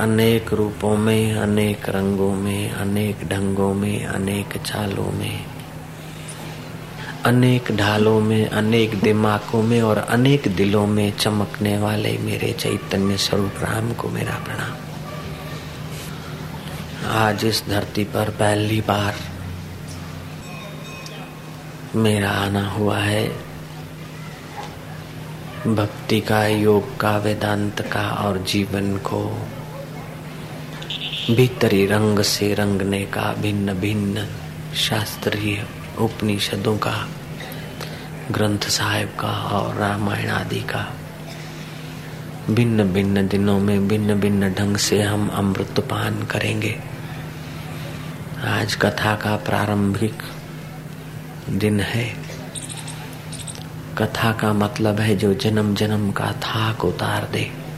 अनेक रूपों में, अनेक रंगों में, अनेक ढंगों में, अनेक चालों में, अनेक ढालों में, अनेक दिमागों में और अनेक दिलों में चमकने वाले मेरे चैतन्य स्वरूप राम को मेरा प्रणाम। आज इस धरती पर पहली बार मेरा आना हुआ है। भक्ति का, योग का, वेदांत का और जीवन को भीतरी रंग से रंगने का भिन्न भिन्न शास्त्रीय उपनिषदों का, ग्रंथ साहिब का और रामायण आदि का। भिन्न भिन्न दिनों में भिन्न भिन्न ढंग से हम अमृत पान करेंगे। आज कथा का प्रारंभिक दिन है। कथा का मतलब है जो जन्म जन्म का थाक उतार दे।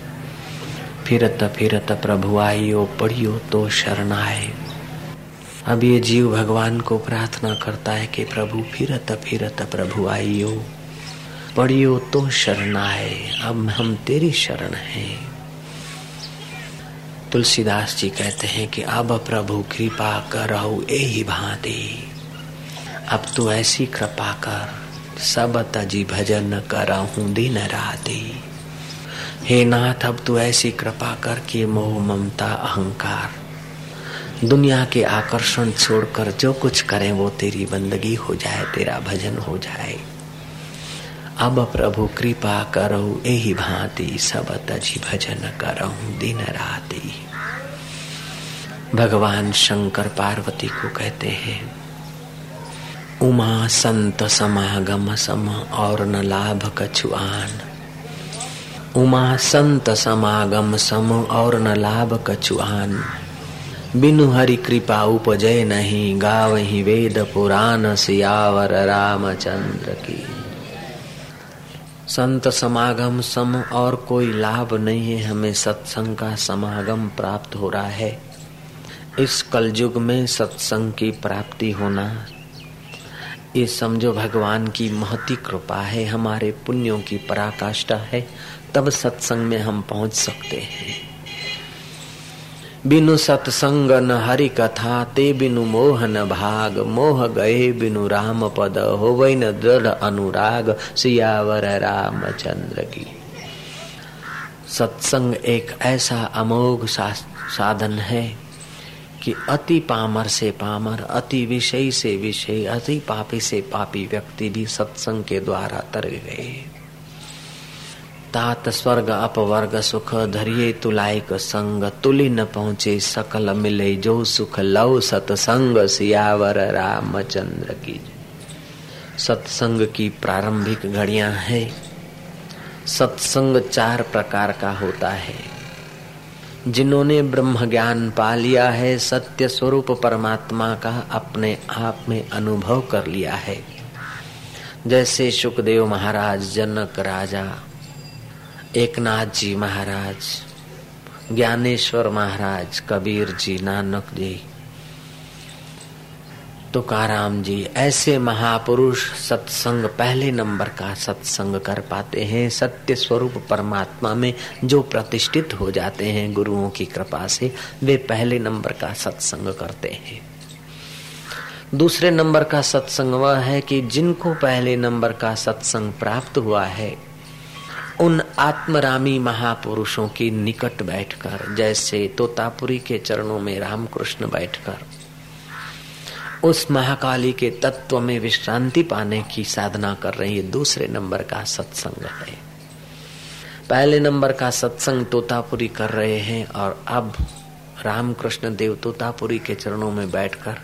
फिरत फिरत प्रभु आइयो, पढ़ियो तो शरण आए अब ये जीव भगवान को प्रार्थना करता है कि प्रभु फिरत फिरत प्रभु आइयो, पढ़ियो तो शरण आए अब हम तेरी शरण हैं। तुलसीदास जी कहते हैं कि अब प्रभु कृपा करो यही भांति। अब तू ऐसी कृपा कर सब तजी भजन करहूं दिन राती। हे नाथ, अब तू ऐसी कृपा कर के मोह, ममता, अहंकार दुनिया के आकर्षण छोड़कर जो कुछ करें, वो तेरी बंदगी हो जाए, तेरा भजन हो जाए। अब प्रभु, कृपा करो यही भांति सब तजी भजन करहूं दिन राती। भगवान शंकर पार्वती को कहते हैं, उमा संत समागम सम और न लाभ कछुआन उमा संत समागम सम और न लाभ कछुआन बिनु हरि कृपा उपजय नहीं, गावही वेद पुराण सियावर रामचंद्र की। संत समागम सम और कोई लाभ नहीं है, हमें सत्संग का समागम प्राप्त हो रहा है। इस कलयुग में सत्संग की प्राप्ति होना, ये समझो भगवान की महती कृपा है, हमारे पुण्यों की पराकाष्ठा है। तब सत्संग में हम पहुँच सकते हैं। बिनु सत्संग न हरि कथा, ते बिनु मोहन भाग। मोह गए बिनु राम पद हो वही न दृढ़ अनुराग। सियावर रामचंद्र की। सत्संग एक ऐसा अमोघ साधन है कि अति पामर से पामर, अति विषय से विषय, अति पापी से पापी व्यक्ति भी सत्संग के द्वारा तर गए। तात, स्वर्ग, अपवर्ग, सुख धरिये तुलायक संग। तुली न पहुँचे सकल मिले जो सुख लव। सत्संग सियावर रामचंद्र की सत्संग की प्रारंभिक घड़ियाँ है। सत्संग चार प्रकार का होता है। जिन्होंने ब्रह्म ज्ञान पा लिया है, सत्य स्वरूप परमात्मा का अपने आप में अनुभव कर लिया है। जैसे सुखदेव महाराज, जनक राजा एकनाथ जी महाराज, ज्ञानेश्वर महाराज कबीर जी नानक जी तुकाराम जी ऐसे महापुरुष सत्संग, पहले नंबर का सत्संग कर पाते हैं, सत्य स्वरूप परमात्मा में जो प्रतिष्ठित हो जाते हैं गुरुओं की कृपा से, वे पहले नंबर का सत्संग करते हैं। दूसरे नंबर का सत्संग वह है कि जिनको पहले नंबर का सत्संग प्राप्त हुआ है उन आत्मरामी महापुरुषों की निकट बैठकर, जैसे तोतापुरी के चरणों में रामकृष्ण बैठकर, उस महाकाली के तत्व में विश्रांति पाने की साधना कर रही है। दूसरे नंबर का सत्संग है। पहले नंबर का सत्संग तोतापुरी कर रहे हैं और अब रामकृष्ण देव तोतापुरी के चरणों में बैठकर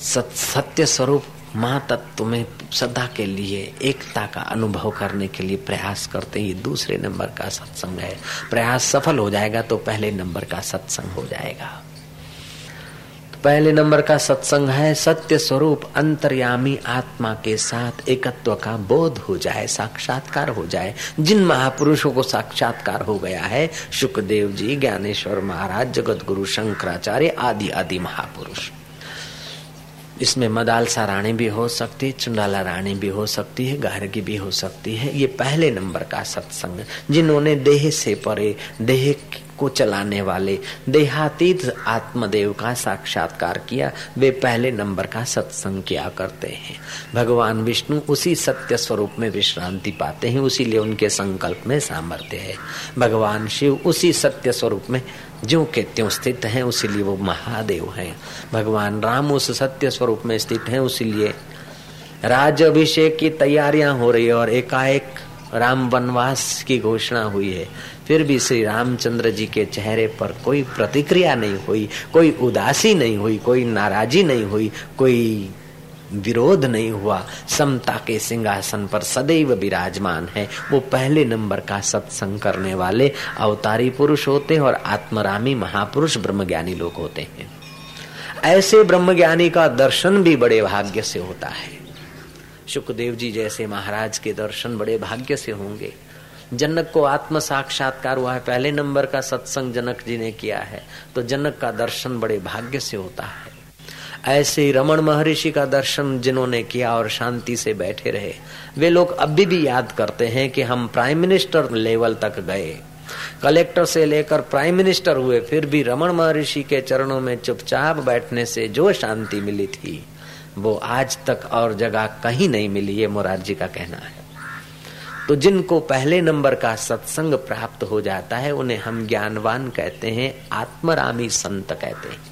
सत्य स्वरूप माँ तत्व में सदा के लिए, एकता का अनुभव करने के लिए प्रयास करते ही दूसरे नंबर का सत्संग है। प्रयास सफल हो जाएगा तो पहले नंबर का सत्संग हो जाएगा। पहले नंबर का सत्संग है, सत्य स्वरूप अंतर्यामी आत्मा के साथ एकत्व का बोध हो जाए, साक्षात्कार हो जाए। जिन महापुरुषों को साक्षात्कार हो गया है सुखदेव जी, ज्ञानेश्वर महाराज जगत गुरु शंकराचार्य आदि आदि महापुरुष। इसमें मदालसा रानी भी हो सकती है चुनाला रानी भी हो सकती है, गार्गी भी हो सकती है। ये पहले नंबर का सत्संग जिन्होंने देह से परे, देह को चलाने वाले, देहातीत आत्मदेव का साक्षात्कार किया, वे पहले नंबर का सत्संग किया करते हैं। भगवान विष्णु उसी सत्य स्वरूप में विश्रांति पाते हैं, उसीलिए उनके संकल्प में सामर्थ्य है। भगवान शिव उसी सत्य स्वरूप में जो के त्यों स्थित हैं, उसीलिए वो महादेव हैं। भगवान राम उस सत्य स्वरूप में स्थित हैं, उसीलिए राज अभिषेक की तैयारियाँ हो रही है और एकाएक राम वनवास की घोषणा हुई है। फिर भी श्री रामचंद्र जी के चेहरे पर कोई प्रतिक्रिया नहीं हुई, कोई उदासी नहीं हुई, कोई नाराजी नहीं हुई, कोई विरोध नहीं हुआ। समता के सिंहासन पर सदैव विराजमान है। वो पहले नंबर का सत्संग करने वाले अवतारी पुरुष होते हैं और आत्मरामी महापुरुष ब्रह्मज्ञानी लोग होते हैं। ऐसे ब्रह्मज्ञानी का दर्शन भी बड़े भाग्य से होता है। सुखदेव जी जैसे महाराज के दर्शन बड़े भाग्य से होंगे। जनक को आत्म साक्षात्कार हुआ है, पहले नंबर का सत्संग जनक जी ने किया है। तो जनक का दर्शन बड़े भाग्य से होता है। ऐसे ही महर्षि का दर्शन जिन्होंने किया और शांति से बैठे रहे, वे लोग अभी भी याद करते हैं कि हम प्राइम मिनिस्टर लेवल तक गए। कलेक्टर से लेकर प्राइम मिनिस्टर हुए, फिर भी रमन महर्षि के चरणों में चुपचाप बैठने से जो शांति मिली थी, वो आज तक और जगह कहीं नहीं मिली, ये मोरारजी का कहना है। तो जिनको पहले नंबर का सत्संग प्राप्त हो जाता है, उन्हें हम ज्ञानवान कहते हैं, आत्मरामी संत कहते हैं।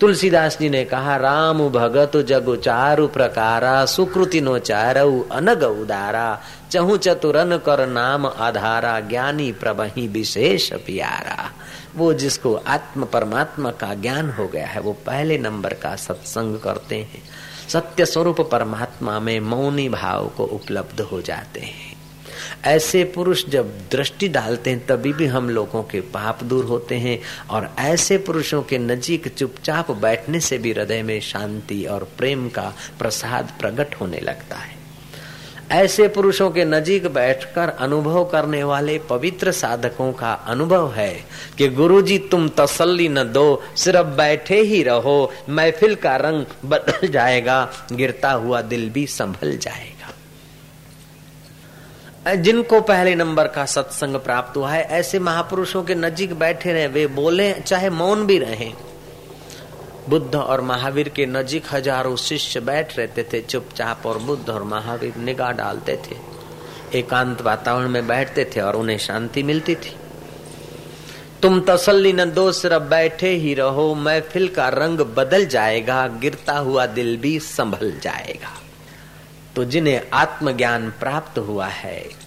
तुलसीदास जी ने कहा, राम भगत जग चारु प्रकारा, सुकृति नो चारु अनग उदारा। चहु चतुरन कर नाम आधारा, ज्ञानी प्रभही विशेष प्यारा। वो जिसको आत्म परमात्मा का ज्ञान हो गया है, वो पहले नंबर का सत्संग करते हैं। सत्य स्वरूप परमात्मा में मौनी भाव को उपलब्ध हो जाते हैं। ऐसे पुरुष जब दृष्टि डालते हैं, तभी भी हम लोगों के पाप दूर होते हैं और ऐसे पुरुषों के नजीक चुपचाप बैठने से भी हृदय में शांति और प्रेम का प्रसाद प्रकट होने लगता है। ऐसे पुरुषों के नजीक बैठकर अनुभव करने वाले पवित्र साधकों का अनुभव है कि गुरुजी, तुम तसल्ली न दो, सिर्फ़ बैठे ही रहो, महफिल का रंग बदल जाएगा, गिरता हुआ दिल भी संभल जाएगा। जिनको पहले नंबर का सत्संग प्राप्त हुआ है, ऐसे महापुरुषों के नजीक बैठे रहे, वे बोले, चाहे मौन भी रहे। बुद्ध और महावीर के नजीक हज़ारों शिष्य बैठ रहते थे, चुपचाप और बुद्ध और महावीर निगाह डालते थे। एकांत वातावरण में बैठते थे और उन्हें शांति मिलती थी। तुम तसल्ली न दो सिर्फ़ बैठे ही रहो, महफिल का रंग बदल जाएगा, गिरता हुआ दिल भी संभल जाएगा। तो जिन्हें आत्मज्ञान प्राप्त हुआ है।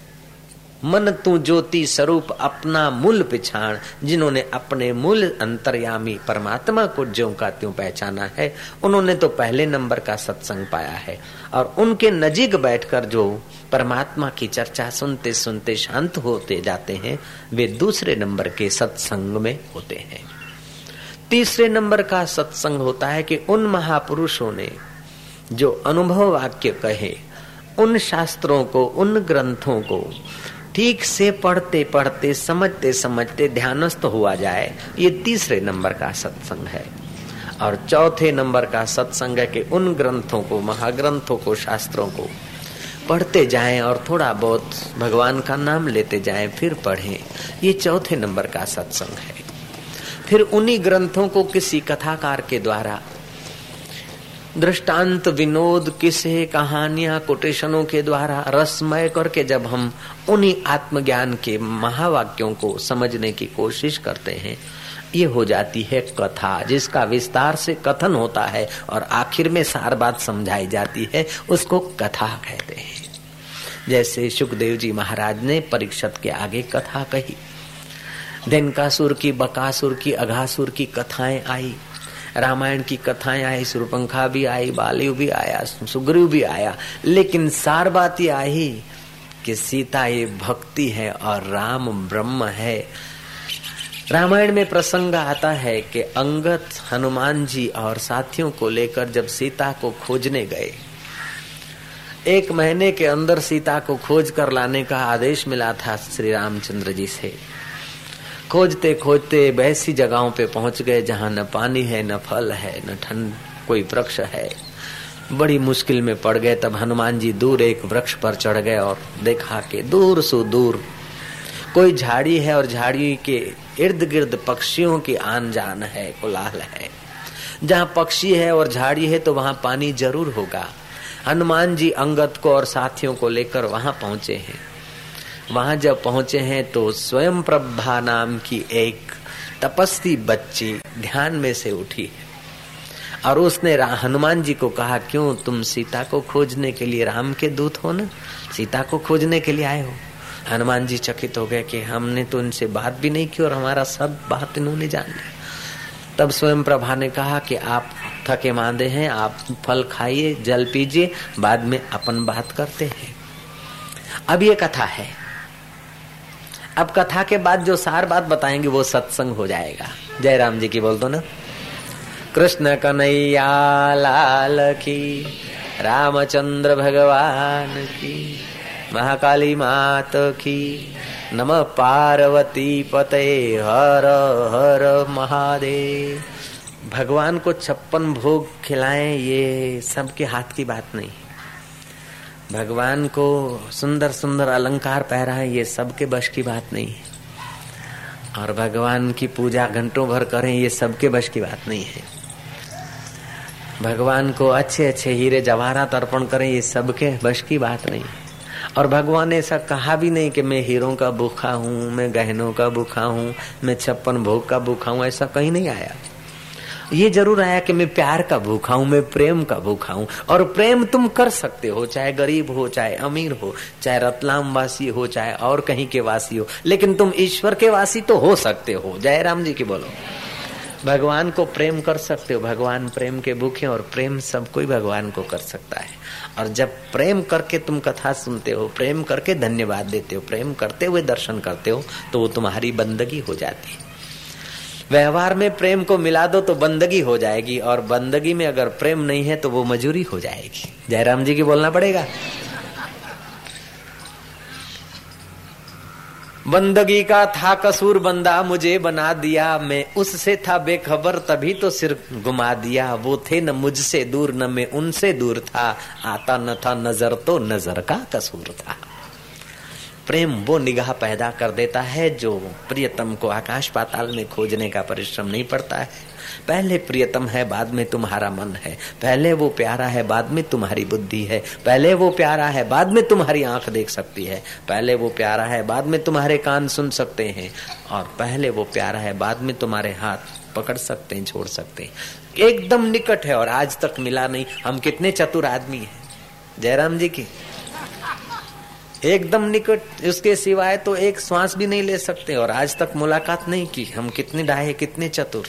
मन तू ज्योति स्वरूप अपना मूल पिछाण, जिन्होंने अपने मूल अंतर्यामी परमात्मा को ज्यो का त्यों पहचाना है, उन्होंने तो पहले नंबर का सत्संग पाया है। और उनके नजीक बैठकर जो परमात्मा की चर्चा सुनते सुनते शांत होते जाते हैं, वे दूसरे नंबर के सत्संग में होते हैं। तीसरे नंबर का सत्संग होता है कि उन महापुरुषों ने जो अनुभव वाक्य कहे, उन शास्त्रों को, उन ग्रंथों को ठीक से पढ़ते पढ़ते, समझते समझते ध्यानस्थ हुआ जाए, ये तीसरे नंबर का सत्संग है। और चौथे नंबर का सत्संग है कि उन ग्रंथों को, महाग्रंथों को, शास्त्रों को पढ़ते जाएँ और थोड़ा बहुत भगवान का नाम लेते जाएँ, फिर पढ़ें। ये चौथे नंबर का सत्संग है। फिर उन्हीं ग्रंथों को किसी कथाकार के द्वारा दृष्टांत विनोद किसे कहानियाँ कोटेशनों के द्वारा, रसमय करके जब हम उन्हीं आत्मज्ञान के महावाक्यों को समझने की कोशिश करते हैं, ये हो जाती है कथा, जिसका विस्तार से कथन होता है और आखिर में सार बात समझाई जाती है, उसको कथा कहते हैं। जैसे सुखदेव जी महाराज ने परीक्षत के आगे कथा कही। धनकासुर की, बकासुर की, अघासुर की कथाएँ आई। रामायण की कथाएँ आई, सुरपंखा भी आई, बालिव भी आया, सुग्रीव भी आया। लेकिन सार बात ये आई कि सीता ये भक्ति है और राम ब्रह्म है। रामायण में प्रसंग आता है कि अंगत हनुमान जी और साथियों को लेकर जब सीता को खोजने गए, एक महीने के अंदर सीता को खोज कर लाने का आदेश मिला था श्री रामचंद्र जी से। खोजते खोजते वैसी जगहों पे पहुँच गए, जहाँ न पानी है, न फल है, न ठंड, कोई वृक्ष है। बड़ी मुश्किल में पड़ गए, तब हनुमान जी दूर एक वृक्ष पर चढ़ गए और देखा के दूर सो दूर कोई झाड़ी है और झाड़ी के इर्द गिर्द पक्षियों की आन जान है, कोलाहल है। जहाँ पक्षी है और झाड़ी है तो वहाँ पानी ज़रूर होगा। हनुमान जी अंगत को और साथियों को लेकर वहाँ पहुँचे हैं। वहाँ जब पहुँचे हैं तो स्वयं प्रभा नाम की एक तपस्वी बच्ची ध्यान में से उठी। है और उसने हनुमान जी को कहा, क्यों तुम सीता को खोजने के लिए राम के दूत हो ना? सीता को खोजने के लिए आए हो? हनुमान जी चकित हो गए कि हमने तो इनसे बात भी नहीं की और हमारा सब बात इन्होंने जान लिया तब स्वयं प्रभा ने कहा कि आप थके मांदे हैं, आप फल खाइए, जल पीजिए, बाद में अपन बात करते हैं। अब ये कथा है। अब कथा के बाद जो सार बात बताएँगे, वो सत्संग हो जाएगा। जय राम जी की बोल दो ना। कृष्ण कन्हैया लाल की, रामचंद्र भगवान की, महाकाली मात की, नम पार्वती पते हर हर महादेव। भगवान को छप्पन भोग खिलाएँ, ये सबके हाथ की बात नहीं। भगवान को सुंदर सुंदर अलंकार पहराए ये सबके बश की बात नहीं है। और भगवान की पूजा घंटों भर करें, ये सबके बश की बात नहीं है। भगवान को अच्छे अच्छे हीरे जवाहरात अर्पण करें, ये सबके बश की बात नहीं है। और भगवान ने ऐसा कहा भी नहीं कि मैं हीरों का भूखा हूँ, मैं गहनों का भूखा हूँ, मैं छप्पन भोग का भूखा हूँ, ऐसा कहीं नहीं आया। ये ज़रूर आया कि मैं प्यार का भूखा हूँ, मैं प्रेम का भूखा हूँ। और प्रेम तुम कर सकते हो, चाहे गरीब हो, चाहे अमीर हो, चाहे रतलाम वासी हो, चाहे और कहीं के वासी हो। लेकिन तुम ईश्वर के वासी तो हो सकते हो। जय राम जी की बोलो। भगवान को प्रेम कर सकते हो। भगवान प्रेम के भूखे और प्रेम सब कोई भगवान को कर सकता है। और जब प्रेम करके तुम कथा सुनते हो, प्रेम करके धन्यवाद देते हो, प्रेम करते हुए दर्शन करते हो तो वो तुम्हारी बंदगी हो जाती है। व्यवहार में प्रेम को मिला दो तो बंदगी हो जाएगी, और बंदगी में अगर प्रेम नहीं है तो वो मजूरी हो जाएगी। जयराम जी की बोलना पड़ेगा। बंदगी का था कसूर बंदा मुझे बना दिया, मैं उससे था बेखबर, तभी तो सिर घुमा दिया। वो थे न मुझसे दूर, न मैं उनसे दूर था। आता न था नज़र तो नज़र का कसूर था। प्रेम वो निगाह पैदा कर देता है जो प्रियतम को आकाश पाताल में खोजने का परिश्रम नहीं पड़ता है। पहले प्रियतम है, बाद में तुम्हारा मन है। पहले वो प्यारा है, बाद में तुम्हारी बुद्धि है। पहले वो प्यारा है, बाद में तुम्हारी आँख देख सकती है। पहले वो प्यारा है, बाद में तुम्हारे कान सुन सकते हैं। और पहले वो प्यारा है, बाद में तुम्हारे हाथ पकड़ सकते हैं, छोड़ सकते हैं। एकदम निकट है और आज तक मिला नहीं। हम कितने चतुर आदमी हैं। जयराम जी की एकदम निकट उसके सिवाय तो एक श्वास भी नहीं ले सकते, और आज तक मुलाकात नहीं की। हम कितने डाहे कितने चतुर।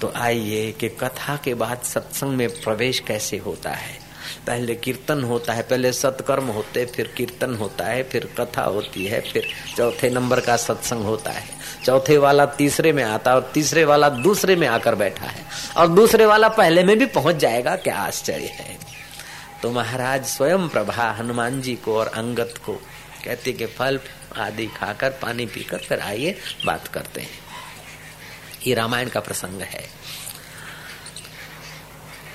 तो आइए कि कथा के बाद सत्संग में प्रवेश कैसे होता है? पहले कीर्तन होता है, पहले सत्कर्म होते, फिर कीर्तन होता है, फिर कथा होती है, फिर चौथे नंबर का सत्संग होता है। चौथे वाला तीसरे में आता और तीसरे वाला दूसरे में आकर बैठा है। और दूसरे वाला पहले में भी पहुँच जाएगा, क्या आश्चर्य है। तो महाराज स्वयं प्रभा हनुमान जी को और अंगत को कहते कि फल आदि खाकर, पानी पीकर फिर आइए, बात करते हैं। ये रामायण का प्रसंग है।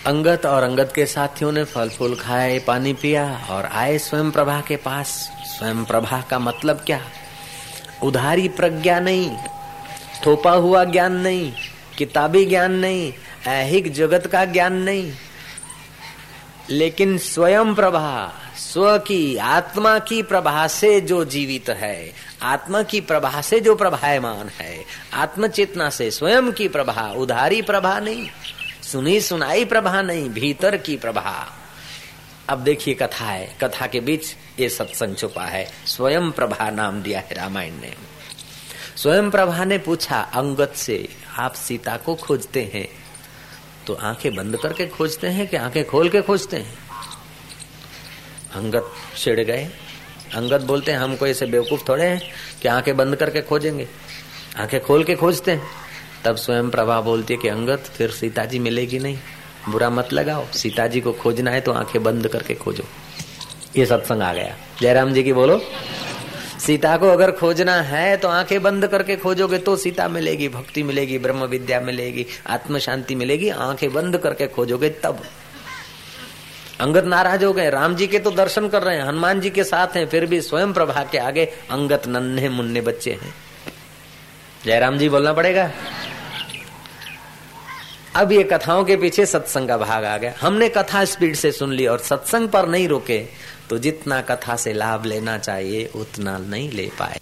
अंगत और अंगत के साथियों ने फल फूल खाए, पानी पिया और आए स्वयं प्रभा के पास। स्वयं प्रभा का मतलब क्या? उधारी प्रज्ञा नहीं, थोपा हुआ ज्ञान नहीं, किताबी ज्ञान नहीं, ऐहिक जगत का ज्ञान नहीं। लेकिन स्वयं प्रभा, स्व की, आत्मा की प्रभा से जो जीवित है, आत्मा की प्रभा से जो प्रभायमान है आत्म चेतना से स्वयं की प्रभा, उधारी प्रभा नहीं, सुनी सुनाई प्रभा नहीं, भीतर की प्रभा। अब देखिए कथा है, कथा के बीच ये सत्संग छुपा है, स्वयं प्रभा नाम दिया है रामायण ने। स्वयं प्रभा ने पूछा अंगत से आप सीता को खोजते हैं? तो आँखें बंद करके खोजते हैं कि आँखें खोल के खोजते हैं? अंगत छिड़ गए। अंगत बोलते हैं हमको ऐसे बेवकूफ़ थोड़े हैं कि आँखें बंद करके खोजेंगे? आँखें खोल के खोजते हैं। तब स्वयं प्रभा बोलती है कि अंगत फिर सीता जी मिलेगी नहीं। बुरा मत लगाओ। सीता जी को खोजना है तो आँखें बंद करके खोजो। ये सत्संग आ गया। जयराम जी की बोलो। सीता को अगर खोजना है तो आँखें बंद करके खोजोगे तो सीता मिलेगी, भक्ति मिलेगी, ब्रह्म विद्या मिलेगी आत्म शांति मिलेगी, आँखें बंद करके खोजोगे तब। अंगत नाराज़ हो गए, राम जी के तो दर्शन कर रहे हैं, हनुमान जी के साथ हैं, फिर भी स्वयं प्रभा के आगे अंगत नन्हे मुन्ने बच्चे हैं। जयराम जी बोलना पड़ेगा? अब ये कथाओं के पीछे सत्संग का भाग आ गया। हमने कथा स्पीड से सुन ली और सत्संग पर नहीं रोके। तो जितना कथा से लाभ लेना चाहिए, उतना नहीं ले पाए।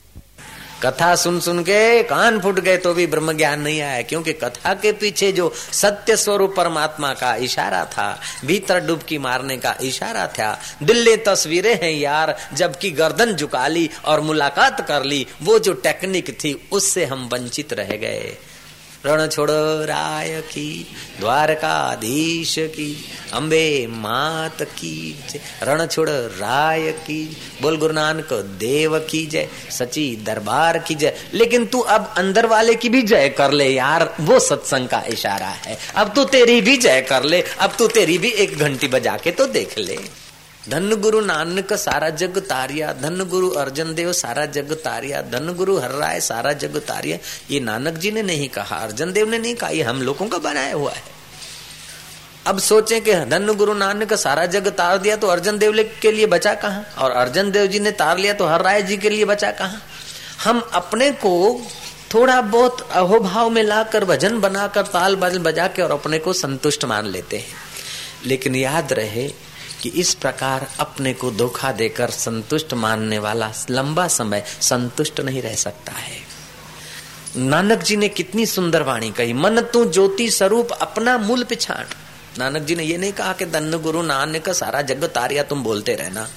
कथा सुन सुन के कान फुट गए तो भी ब्रह्म ज्ञान नहीं आया, क्योंकि कथा के पीछे जो सत्य स्वरूप परमात्मा का इशारा था, भीतर डुबकी मारने का इशारा था, दिल्ली तस्वीरें हैं यार, जबकि गर्दन झुका ली और मुलाकात कर ली, वो जो टेक्निक थी, उससे हम वंचित रह गए। रण छोड़ राय की, द्वारकाधीश की, अम्बे मात की रण छोड़ राय की बोल गुरु नानक देव की जय। सची दरबार की जय। लेकिन तू अब अंदर वाले की भी जय कर ले यार। वो सत्संग का इशारा है। अब तू तेरी भी जय कर ले। अब तू तेरी भी एक घंटी बजा के तो देख ले। धन गुरु नानक सारा जग तारिया धन गुरु अर्जन देव सारा जग तारिया धन गुरु हर राय सारा जग तारिया। ये नानक जी ने नहीं कहा, अर्जन देव ने नहीं कहा, ये हम लोगों का बनाया हुआ है। अब सोचें कि धन गुरु नानक सारा जग तार दिया तो अर्जन देव के लिए बचा कहा? और अर्जन देव जी ने तार लिया तो हर राय जी के लिए बचा कहा? हम अपने को थोड़ा बहुत अहोभाव में लाकर, भजन बनाकर, ताल बजा के और अपने को संतुष्ट मान लेते हैं। लेकिन याद रहे कि इस प्रकार अपने को धोखा देकर संतुष्ट मानने वाला लंबा समय संतुष्ट नहीं रह सकता है। नानक जी ने कितनी सुंदर वाणी कही, मन तू ज्योति स्वरूप अपना मूल पिछाड़ नानक जी ने यह नहीं कहा कि धन गुरु नानक सारा जग तारिया तुम बोलते रहना।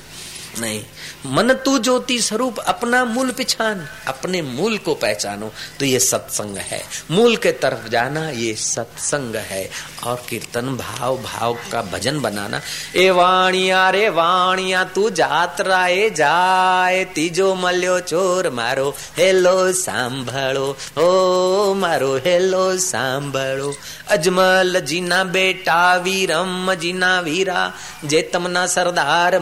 नहीं। मन तू ज्योति स्वरूप, अपना मूल पिछान, अपने मूल को पहचानो तो ये सत्संग है। मूल के तरफ़ जाना, ये सत्संग है। और कीर्तन भाव भाव का भजन बनाना। ए वाणिया रे वाणिया, तू जात्रा ए जाए तीजो मल्यो चोर मारो, हेलो सांभळो ओ मारो, हेलो सांभळो अजमल जीना बेटा, वीरम जीना वीरा जे तमना सरदार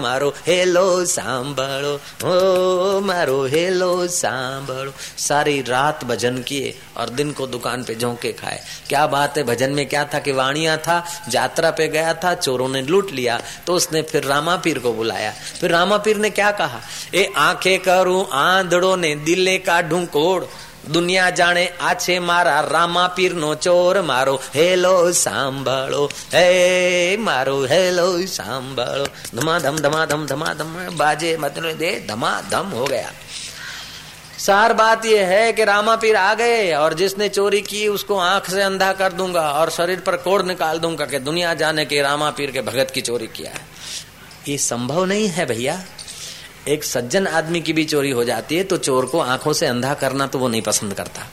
सांभळो, ओ मारो हेलो सांभो सारी रात भजन किए और दिन को दुकान पे झोंके खाए। क्या बात है, भजन में क्या था कि वाणिया था यात्रा पे गया था, चोरों ने लूट लिया तो उसने फिर रामा पीर को बुलाया। फिर रामा पीर ने क्या कहा? ए आँखें करूँ, आंधड़ो ने दिले का ढूंकोड़ દુનિયા જાણે આ છે મારા રામા પીર નો ચોર મારો હેલો સાંભળો હે મારો હેલો સાંભળો ધમાધમ ધમાધમ ધમાધમ बाजे मतलब दे धमाधम हो गया सार बात यह है कि रामा पीर आ गए और जिसने चोरी की उसको आंख से अंधा कर दूंगा और शरीर पर कोड़ निकाल दूंगा कि दुनिया जाने के रामा पीर के भगत की चोरी किया है ये संभव नहीं है भैया एक सज्जन आदमी की भी चोरी हो जाती है तो चोर को आँखों से अंधा करना तो वो नहीं पसंद करता।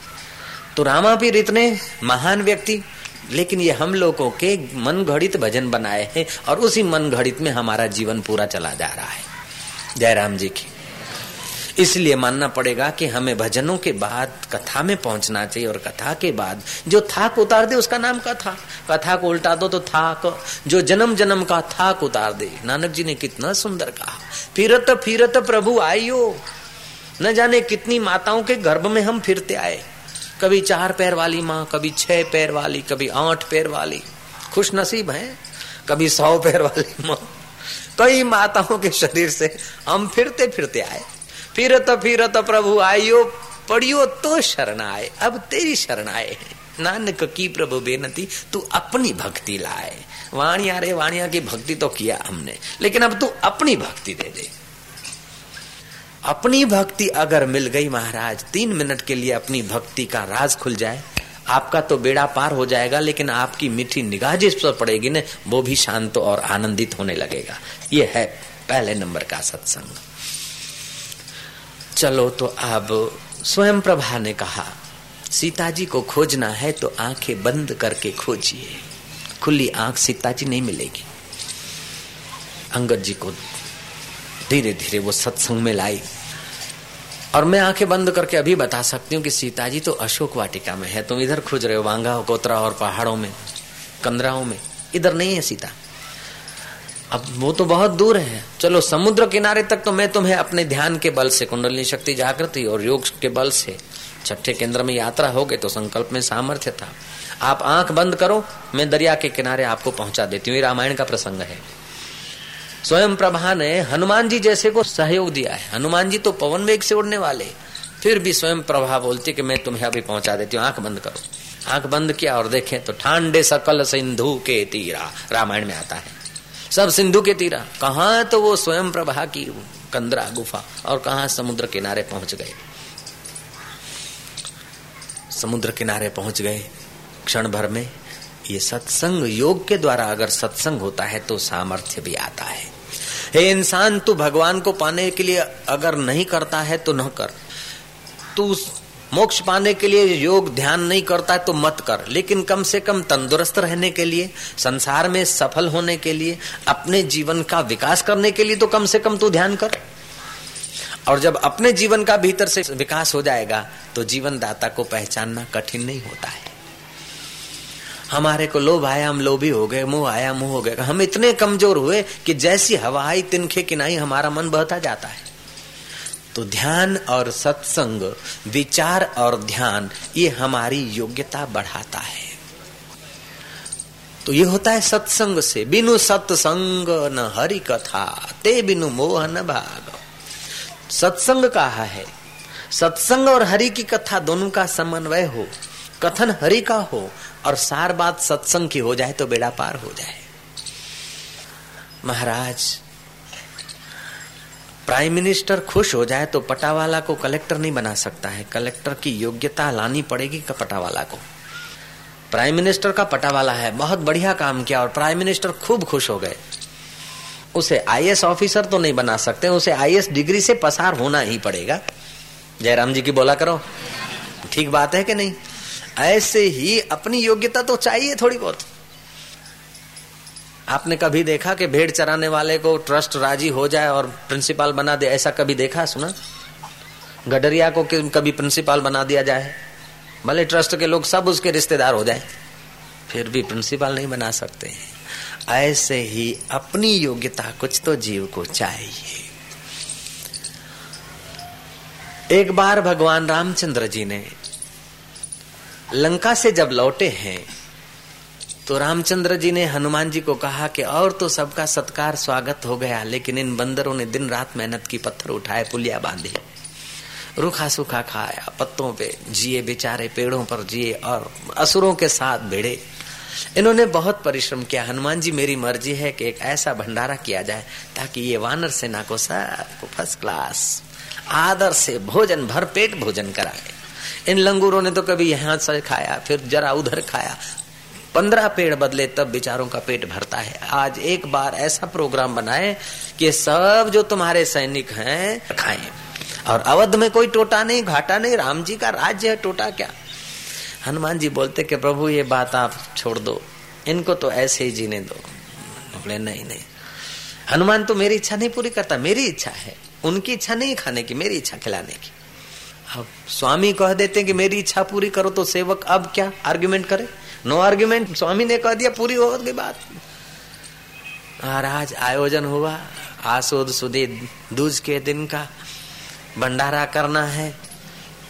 तो रामा पीर इतने महान व्यक्ति, लेकिन ये हम लोगों के मन घड़ित भजन बनाए हैं, और उसी मन घड़ित में हमारा जीवन पूरा चला जा रहा है। जयराम जी की। इसलिए मानना पड़ेगा कि हमें भजनों के बाद कथा में पहुँचना चाहिए और कथा के बाद जो थाक उतार दे, उसका नाम कथा। कथा को उल्टा दो तो थाक। जो जन्म जन्म का थाक उतार दे। नानक जी ने कितना सुंदर कहा। फिरत फिरत प्रभु आइयो। न जाने कितनी माताओं के गर्भ में हम फिरते आए। कभी चार पैर वाली माँ, कभी छह पैर वाली, कभी आठ पैर वाली। खुश नसीब है, कभी सौ पैर वाली माँ। कई माताओं के शरीर से हम फिरते फिरते आए। फिरत फिरत प्रभु आयो, पढ़ियो तो शरण आए, अब तेरी शरण आए नानक की प्रभु बेनती, तू अपनी भक्ति लाए। वाणिया रे, वाणिया की भक्ति तो किया हमने, लेकिन अब तू अपनी भक्ति दे दे। अपनी भक्ति अगर मिल गई महाराज, तीन मिनट के लिए अपनी भक्ति का राज खुल जाए। आपका तो बेड़ा पार हो जाएगा, लेकिन आपकी मीठी निगाह जिस पर पड़ेगी ना, वो भी शांत और आनंदित होने लगेगा। ये है पहले नंबर का सत्संग। चलो तो अब स्वयं प्रभा ने कहा सीता जी को खोजना है तो आँखें बंद करके खोजिए। खुली आँख सीता जी नहीं मिलेगी। अंगद जी को धीरे धीरे वो सत्संग में लाई। और मैं आँखें बंद करके अभी बता सकती हूँ कि सीता जी तो अशोक वाटिका में है। तुम इधर खोज रहे हो, वांगा कोतरा और पहाड़ों में, कंदराओं में। इधर नहीं है सीता। अब वो तो बहुत दूर है। चलो, समुद्र किनारे तक तो मैं तुम्हें अपने ध्यान के बल से कुंडली शक्ति, जागृति और योग के बल से, छठे केंद्र में यात्रा हो गई तो संकल्प में सामर्थ्य था। आप आँख बंद करो, मैं दरिया के किनारे आपको पहुँचा देती हूँ। रामायण का प्रसंग है। स्वयं प्रभा ने हनुमान जी जैसे को सहयोग दिया है। हनुमान जी तो पवन वेग से उड़ने वाले। फिर भी स्वयं प्रभा बोलती कि मैं तुम्हें अभी पहुँचा देती हूँ, आँख बंद करो। आँख बंद किया और देखें तो ठांडे सकल सिंधु के तीरा। रामायण में आता है। सब सिंधु के तीरा। कहा तो वो स्वयं प्रभा की कंदरा गुफा और कहा समुद्र किनारे पहुँच गए। समुद्र किनारे पहुँच गए। क्षण भर में ये सत्संग योग के द्वारा अगर सत्संग होता है तो सामर्थ्य भी आता है। हे इंसान, तू भगवान को पाने के लिए अगर नहीं करता है तो न कर। तू मोक्ष पाने के लिए योग ध्यान नहीं करता तो मत कर। लेकिन कम से कम तंदुरुस्त रहने के लिए, संसार में सफल होने के लिए, अपने जीवन का विकास करने के लिए तो कम से कम तू ध्यान कर। और जब अपने जीवन का भीतर से विकास हो जाएगा तो जीवन दाता को पहचानना कठिन नहीं होता है। हमारे को लोभ आया, हम लोभी हो गए, मुँह आया, मुँह हो गए हम इतने कमज़ोर हुए कि जैसी हवा आई, तिनखे किनाई, हमारा मन बहता जाता है। तो ध्यान और सत्संग, विचार और ध्यान, ये हमारी योग्यता बढ़ाता है। तो ये होता है सत्संग से। बिनु सत्संग न हरि कथा, ते बिनु मोह न भाग। सत्संग कहा है? सत्संग और हरि की कथा दोनों का समन्वय हो, कथन हरि का हो, और सार बात सत्संग की हो जाए तो बेड़ा पार हो जाए। महाराज प्राइम मिनिस्टर खुश हो जाए तो पटावाला को कलेक्टर नहीं बना सकता है। कलेक्टर की योग्यता लानी पड़ेगी पटावाला को। प्राइम मिनिस्टर का पटावाला है। बहुत बढ़िया काम किया और प्राइम मिनिस्टर खूब खुश हो गए। उसे आईएएस ऑफिसर तो नहीं बना सकते, उसे आईएएस डिग्री से पसार होना ही पड़ेगा। जयराम जी की बोला करो। ठीक बात है कि नहीं? ऐसे ही अपनी योग्यता तो चाहिए थोड़ी बहुत। आपने कभी देखा कि भेड़ चराने वाले को ट्रस्ट राज़ी हो जाए और प्रिंसिपल बना दे? ऐसा कभी देखा? सुना? गडरिया को कभी प्रिंसिपल बना दिया जाए? भले ट्रस्ट के लोग सब उसके रिश्तेदार हो जाए, फिर भी प्रिंसिपल नहीं बना सकते। ऐसे ही अपनी योग्यता कुछ तो जीव को चाहिए। एक बार भगवान रामचंद्र जी ने लंका से जब लौटे हैं तो रामचंद्र जी ने हनुमान जी को कहा कि और तो सबका सत्कार स्वागत हो गया, लेकिन इन बंदरों ने दिन रात मेहनत की पत्थर उठाए, पुलिया बांधी। रूखा सूखा खाया, पत्तों पे जिए, बेचारे पेड़ों पर जिए और असुरों के साथ भिड़े। इन्होंने बहुत परिश्रम किया। हनुमान जी, मेरी मर्ज़ी है कि एक ऐसा भंडारा किया जाए ताकि ये वानर सेना को सबको फ़र्स्ट क्लास आदर से भोजन भर पेट भोजन कराए। इन लंगूरों ने तो कभी यहाँ से खाया, फिर जरा उधर खाया पंद्रह पेड़ बदले तब बेचारों का पेट भरता है। आज एक बार ऐसा प्रोग्राम बनाए कि सब जो तुम्हारे सैनिक हैं, खाएँ। और अवध में कोई टोटा नहीं, घाटा नहीं, राम जी का राज्य है, टोटा क्या? हनुमान जी बोलते कि प्रभु, ये बात आप छोड़ दो। इनको तो ऐसे ही जीने दो। बोले, नहीं नहीं। हनुमान तो मेरी इच्छा नहीं पूरी करता, मेरी इच्छा है। उनकी इच्छा नहीं खाने की, मेरी इच्छा खिलाने की। अब स्वामी कह देते हैं कि मेरी इच्छा पूरी करो तो सेवक अब क्या? आर्ग्यूमेंट करे। नो आर्ग्यूमेंट स्वामी ने कह दिया पूरी हो गई बात महाराज आयोजन हुआ आसोद सुदी दूज के दिन का भंडारा करना है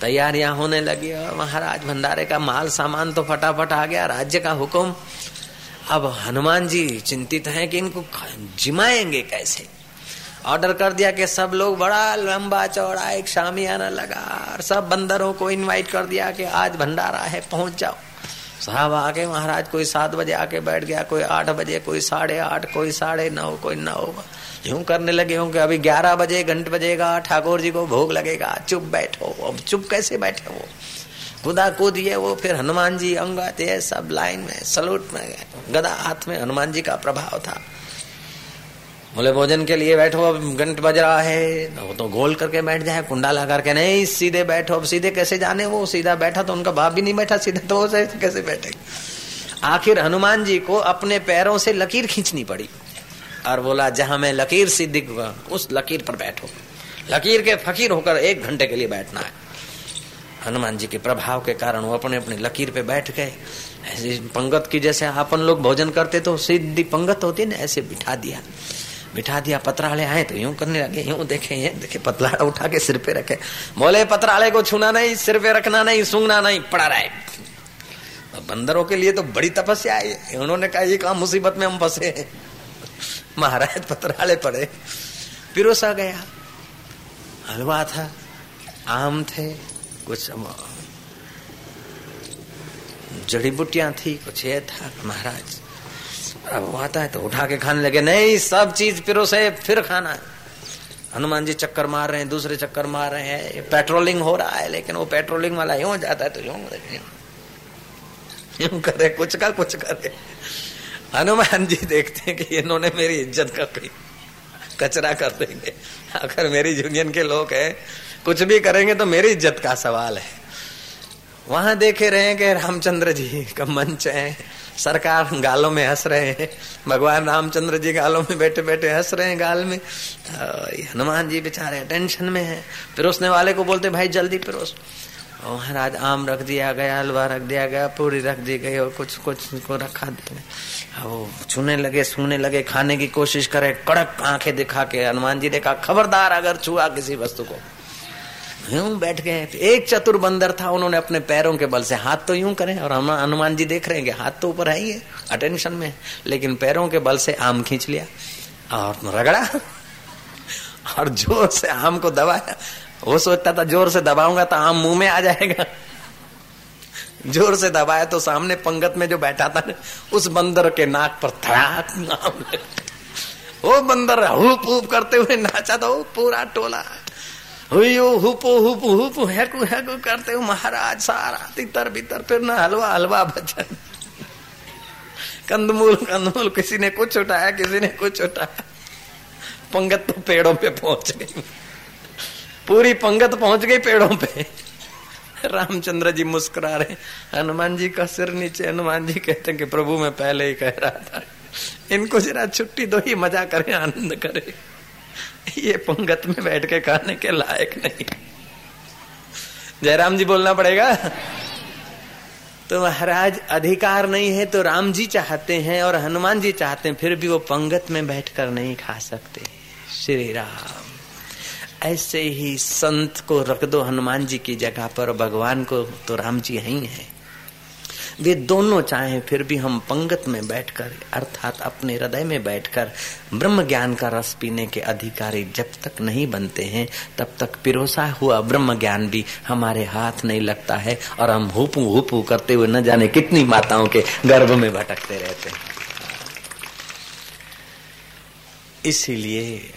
तैयारियाँ होने लगी और महाराज भंडारे का माल सामान तो फटाफट आ गया राज्य का हुक्म अब हनुमान जी चिंतित हैं कि इनको जिमाएँगे कैसे ऑर्डर कर दिया कि सब लोग बड़ा लंबा चौड़ा एक शामी आना लगा और सब बंदरों को इनवाइट कर दिया कि आज भंडारा है पहुँच जाओ साहब आके महाराज, कोई सात बजे आके बैठ गया, कोई आठ बजे, कोई साढ़े आठ, कोई साढ़े नौ, कोई नौ। यूँ करने लगे होंगे, अभी ग्यारह बजे, घंट बजेगा, ठाकुर जी को भोग लगेगा। चुप बैठो, अब चुप कैसे बैठे वो? खुदा कूद ये वो, फिर हनुमान जी अंगत सब लाइन में, सलूट में गदा हाथ में हनुमान जी का प्रभाव था। बोले, भोजन के लिए बैठो, अब घंट बज रहा है। वो तो गोल करके बैठ जाए कुंडा लगा करके नहीं, सीधे बैठो, अब सीधे कैसे जाने वो? सीधा बैठा तो उनका बाप भी नहीं बैठा, सीधे तो कैसे बैठे आखिर हनुमान जी को अपने पैरों से लकीर खींचनी पड़ी और बोला, जहाँ मैं लकीर सीधी उस लकीर पर बैठो। लकीर के फकीर होकर एक घंटे के लिए बैठना है। हनुमान जी के प्रभाव के कारण वो अपने अपने लकीर पे बैठ गए। ऐसे पंगत की जैसे अपन लोग भोजन करते तो सीधी पंगत होती ना, ऐसे बिठा दिया। बिठा दिया पतराले आए तो यूँ करने लगे, यूँ देखे, ये देखे पतलाड़ा उठा के सिर पे रखे। बोले पतराले को छूना नहीं, सिर पे रखना नहीं, सूंघना नहीं, पड़ा रहे। बंदरों के लिए तो बड़ी तपस्या आई उन्होंने कहा, ये काम मुसीबत में हम फंसे महाराज पतराले पड़े। पिरोसा गया। हलवा था, आम थे, कुछ जड़ी बुटियाँ थी, कुछ ये था, महाराज। अब वो आता है तो उठा के खाने लगे नहीं सब चीज़ पिरो से, फिर खाना है। हनुमान जी चक्कर मार रहे हैं, दूसरे चक्कर मार रहे हैं। पेट्रोलिंग हो रहा है, लेकिन वो पेट्रोलिंग वाला यूँ जाता है तो यूँ यूँ। करे, कुछ का कुछ करे। हनुमान जी देखते हैं कि इन्होंने मेरी इज़्ज़त का कोई कचरा कर देंगे। अगर मेरी यूनियन के लोग हैं, कुछ भी करेंगे तो मेरी इज़्ज़त का सवाल है। वहाँ देखे रहे कि रामचंद्र जी का मंच है। सरकार गालों में हंस रहे हैं। भगवान रामचंद्र जी गालों में बैठे बैठे हंस रहे हैं गाल में। हनुमान जी बेचारे टेंशन में है। पिरोसने वाले को बोलते भाई जल्दी पिरोस। महाराज, आम रख दिया गया, हलवा रख दिया गया, पूरी रख दी गई और कुछ कुछ को रखा दिया वो छूने लगे, सूने लगे, खाने की कोशिश करे, कड़क आँखें दिखा के हनुमान जी ने कहा, खबरदार, अगर छुआ किसी वस्तु को। यूँ बैठ गए। एक चतुर बंदर था, उन्होंने अपने पैरों के बल से हाथ तो यूँ करें, और हम हनुमान जी देख रहे हैं कि हाथ तो ऊपर है ही है अटेंशन में। लेकिन पैरों के बल से आम खींच लिया, और रगड़ा, और ज़ोर से आम को दबाया। वो सोचता था, ज़ोर से दबाऊँगा तो आम मुँह में आ जाएगा। ज़ोर से दबाया तो सामने पंगत में जो बैठा था उस बंदर के नाक पर थड़ाक वो बंदर हुप हुप करते हुए नाचा तो पूरा टोला। हुयो हुपो हुपो हुपो, हैकु हैकु करते हो महाराज, सारा तितर बितर फिर ना हलवा हलवा भजन। कंदमूल कंदमूल, किसी ने कुछ उठाया, किसी ने कुछ उठाया। पंगत तो पेड़ों पे पहुँच गई। पूरी पंगत पहुँच गई पेड़ों पे। रामचंद्र जी मुस्कुरा रहे हनुमान जी का सिर नीचे, हनुमान जी कहते हैं कि प्रभु, मैं पहले ही कह रहा था। इनको जरा छुट्टी दो, ही मज़ा करे, आनंद करे। ये पंगत में बैठ के खाने के लायक नहीं। जयराम जी बोलना पड़ेगा? तो महाराज, अधिकार नहीं है तो राम जी चाहते हैं और हनुमान जी चाहते हैं, फिर भी वो पंगत में बैठकर नहीं खा सकते। श्री राम, ऐसे ही संत को रख दो हनुमान जी की जगह पर, भगवान को तो राम जी ही हैं वे दोनों चाहे, फिर भी हम पंगत में बैठकर, अर्थात अपने हृदय में बैठकर, ब्रह्म ज्ञान का रस पीने के अधिकारी जब तक नहीं बनते हैं, तब तक पिरोसा हुआ ब्रह्म ज्ञान भी हमारे हाथ नहीं लगता है और हम हुपू हुपू करते हुए न जाने कितनी माताओं के गर्भ में भटकते रहते हैं। इसीलिए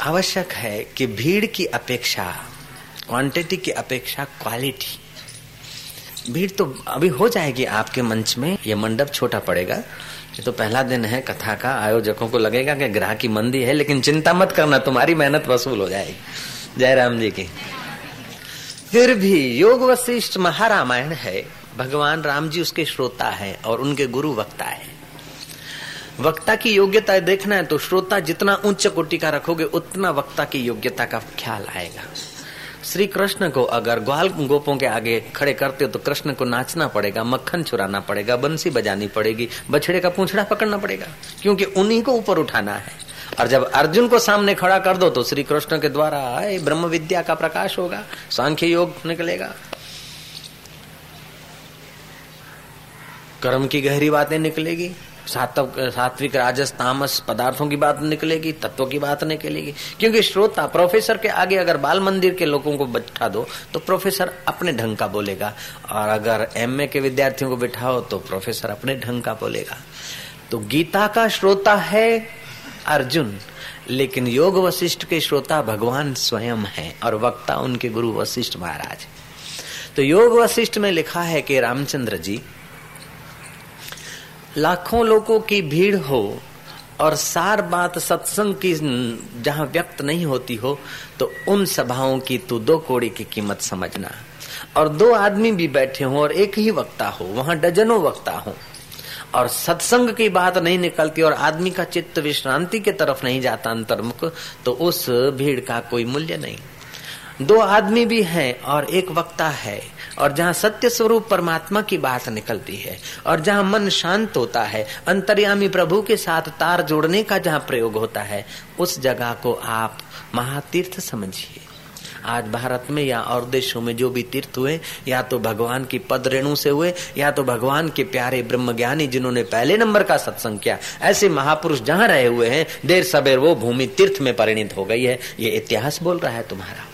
आवश्यक है कि भीड़ की अपेक्षा क्वांटिटी की अपेक्षा क्वालिटी भीड़ तो अभी हो जाएगी आपके मंच में, ये मंडप छोटा पड़ेगा। ये तो पहला दिन है कथा का, आयोजकों को लगेगा कि ग्राह की मंदी है, लेकिन चिंता मत करना, तुम्हारी मेहनत वसूल हो जाएगी। जय राम जी की। फिर भी योग वशिष्ठ महारामायण है। भगवान राम जी उसके श्रोता है और उनके गुरु वक्ता है। वक्ता की योग्यता देखना है तो श्रोता जितना उच्च कोटि का रखोगे, उतना वक्ता की योग्यता का ख्याल आएगा। श्री कृष्ण को अगर ग्वाल गोपों के आगे खड़े करते हो तो कृष्ण को नाचना पड़ेगा, मक्खन चुराना पड़ेगा, बंसी बजानी पड़ेगी, बछड़े का पूछड़ा पकड़ना पड़ेगा, क्योंकि उन्हीं को ऊपर उठाना है। और जब अर्जुन को सामने खड़ा कर दो तो श्री कृष्ण के द्वारा ब्रह्म विद्या का प्रकाश होगा, सांख्य योग निकलेगा। कर्म की गहरी बातें निकलेगी सात्विक, राजस, तामस पदार्थों की बात निकलेगी, तत्व की बात निकलेगी। क्योंकि श्रोता, प्रोफेसर के आगे अगर बाल मंदिर के लोगों को बैठा दो तो प्रोफेसर अपने ढंग का बोलेगा। और अगर एमए के विद्यार्थियों को बिठाओ तो प्रोफेसर अपने ढंग का बोलेगा। तो गीता का श्रोता है अर्जुन, लेकिन योग वशिष्ठ के श्रोता भगवान स्वयं है, और वक्ता उनके गुरु वशिष्ठ महाराज। तो योग वशिष्ठ में लिखा है कि रामचंद्र जी लाखों लोगों की भीड़ हो और सार बात सत्संग की जहाँ व्यक्त नहीं होती हो तो उन सभाओं की तू दो कोड़ी की कीमत समझना। और दो आदमी भी बैठे हो और एक ही वक्ता हो, वहाँ डजनों वक्ता हो। और सत्संग की बात नहीं निकलती और आदमी का चित्त विश्रांति के तरफ़ नहीं जाता अंतर्मुख तो उस भीड़ का कोई मूल्य नहीं। दो आदमी भी हैं और एक वक्ता है और जहाँ सत्य स्वरूप परमात्मा की बात निकलती है, और जहाँ मन शांत होता है, अंतर्यामी प्रभु के साथ तार जोड़ने का जहाँ प्रयोग होता है, उस जगह को आप महातीर्थ समझिए। आज भारत में या और देशों में जो भी तीर्थ हुए, या तो भगवान की पद रेणु से हुए, या तो भगवान के प्यारे ब्रह्म ज्ञानी जिन्होंने पहले नंबर का सत्संग किया, ऐसे महापुरुष जहाँ रहे हुए हैं, देर सबेर वो भूमि तीर्थ में परिणित हो गई है। ये इतिहास बोल रहा है तुम्हारा।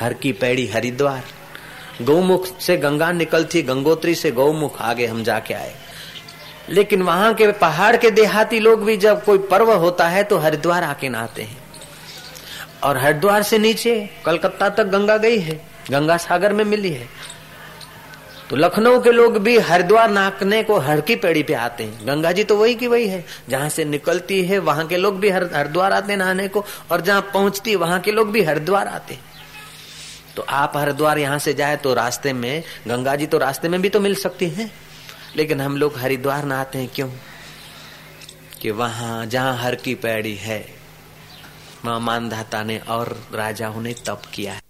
हर की पैड़ी हरिद्वार। गौमुख से गंगा निकलती, गंगोत्री से गौमुख आगे हम जाके आए। लेकिन वहाँ के पहाड़ के देहाती लोग भी जब कोई पर्व होता है तो हरिद्वार आके नहाते हैं। और हरिद्वार से नीचे कलकत्ता तक गंगा गई है, गंगा सागर में मिली है। तो लखनऊ के लोग भी हरिद्वार नाकने को हर की पेड़ी पे आते हैं। गंगा जी तो वही की वही है, जहाँ से निकलती है वहाँ के लोग भी हरिद्वार आते हैं नहाने को, और जहाँ पहुँचती वहाँ के लोग भी हरिद्वार आते हैं। तो आप हरिद्वार यहाँ से जाए तो रास्ते में, गंगा जी तो रास्ते में भी तो मिल सकती है। लेकिन हम लोग हरिद्वार नहाते हैं क्यों? कि वहाँ, जहाँ हर की पैड़ी है वहाँ मानधाता ने और राजा ने तप किया है।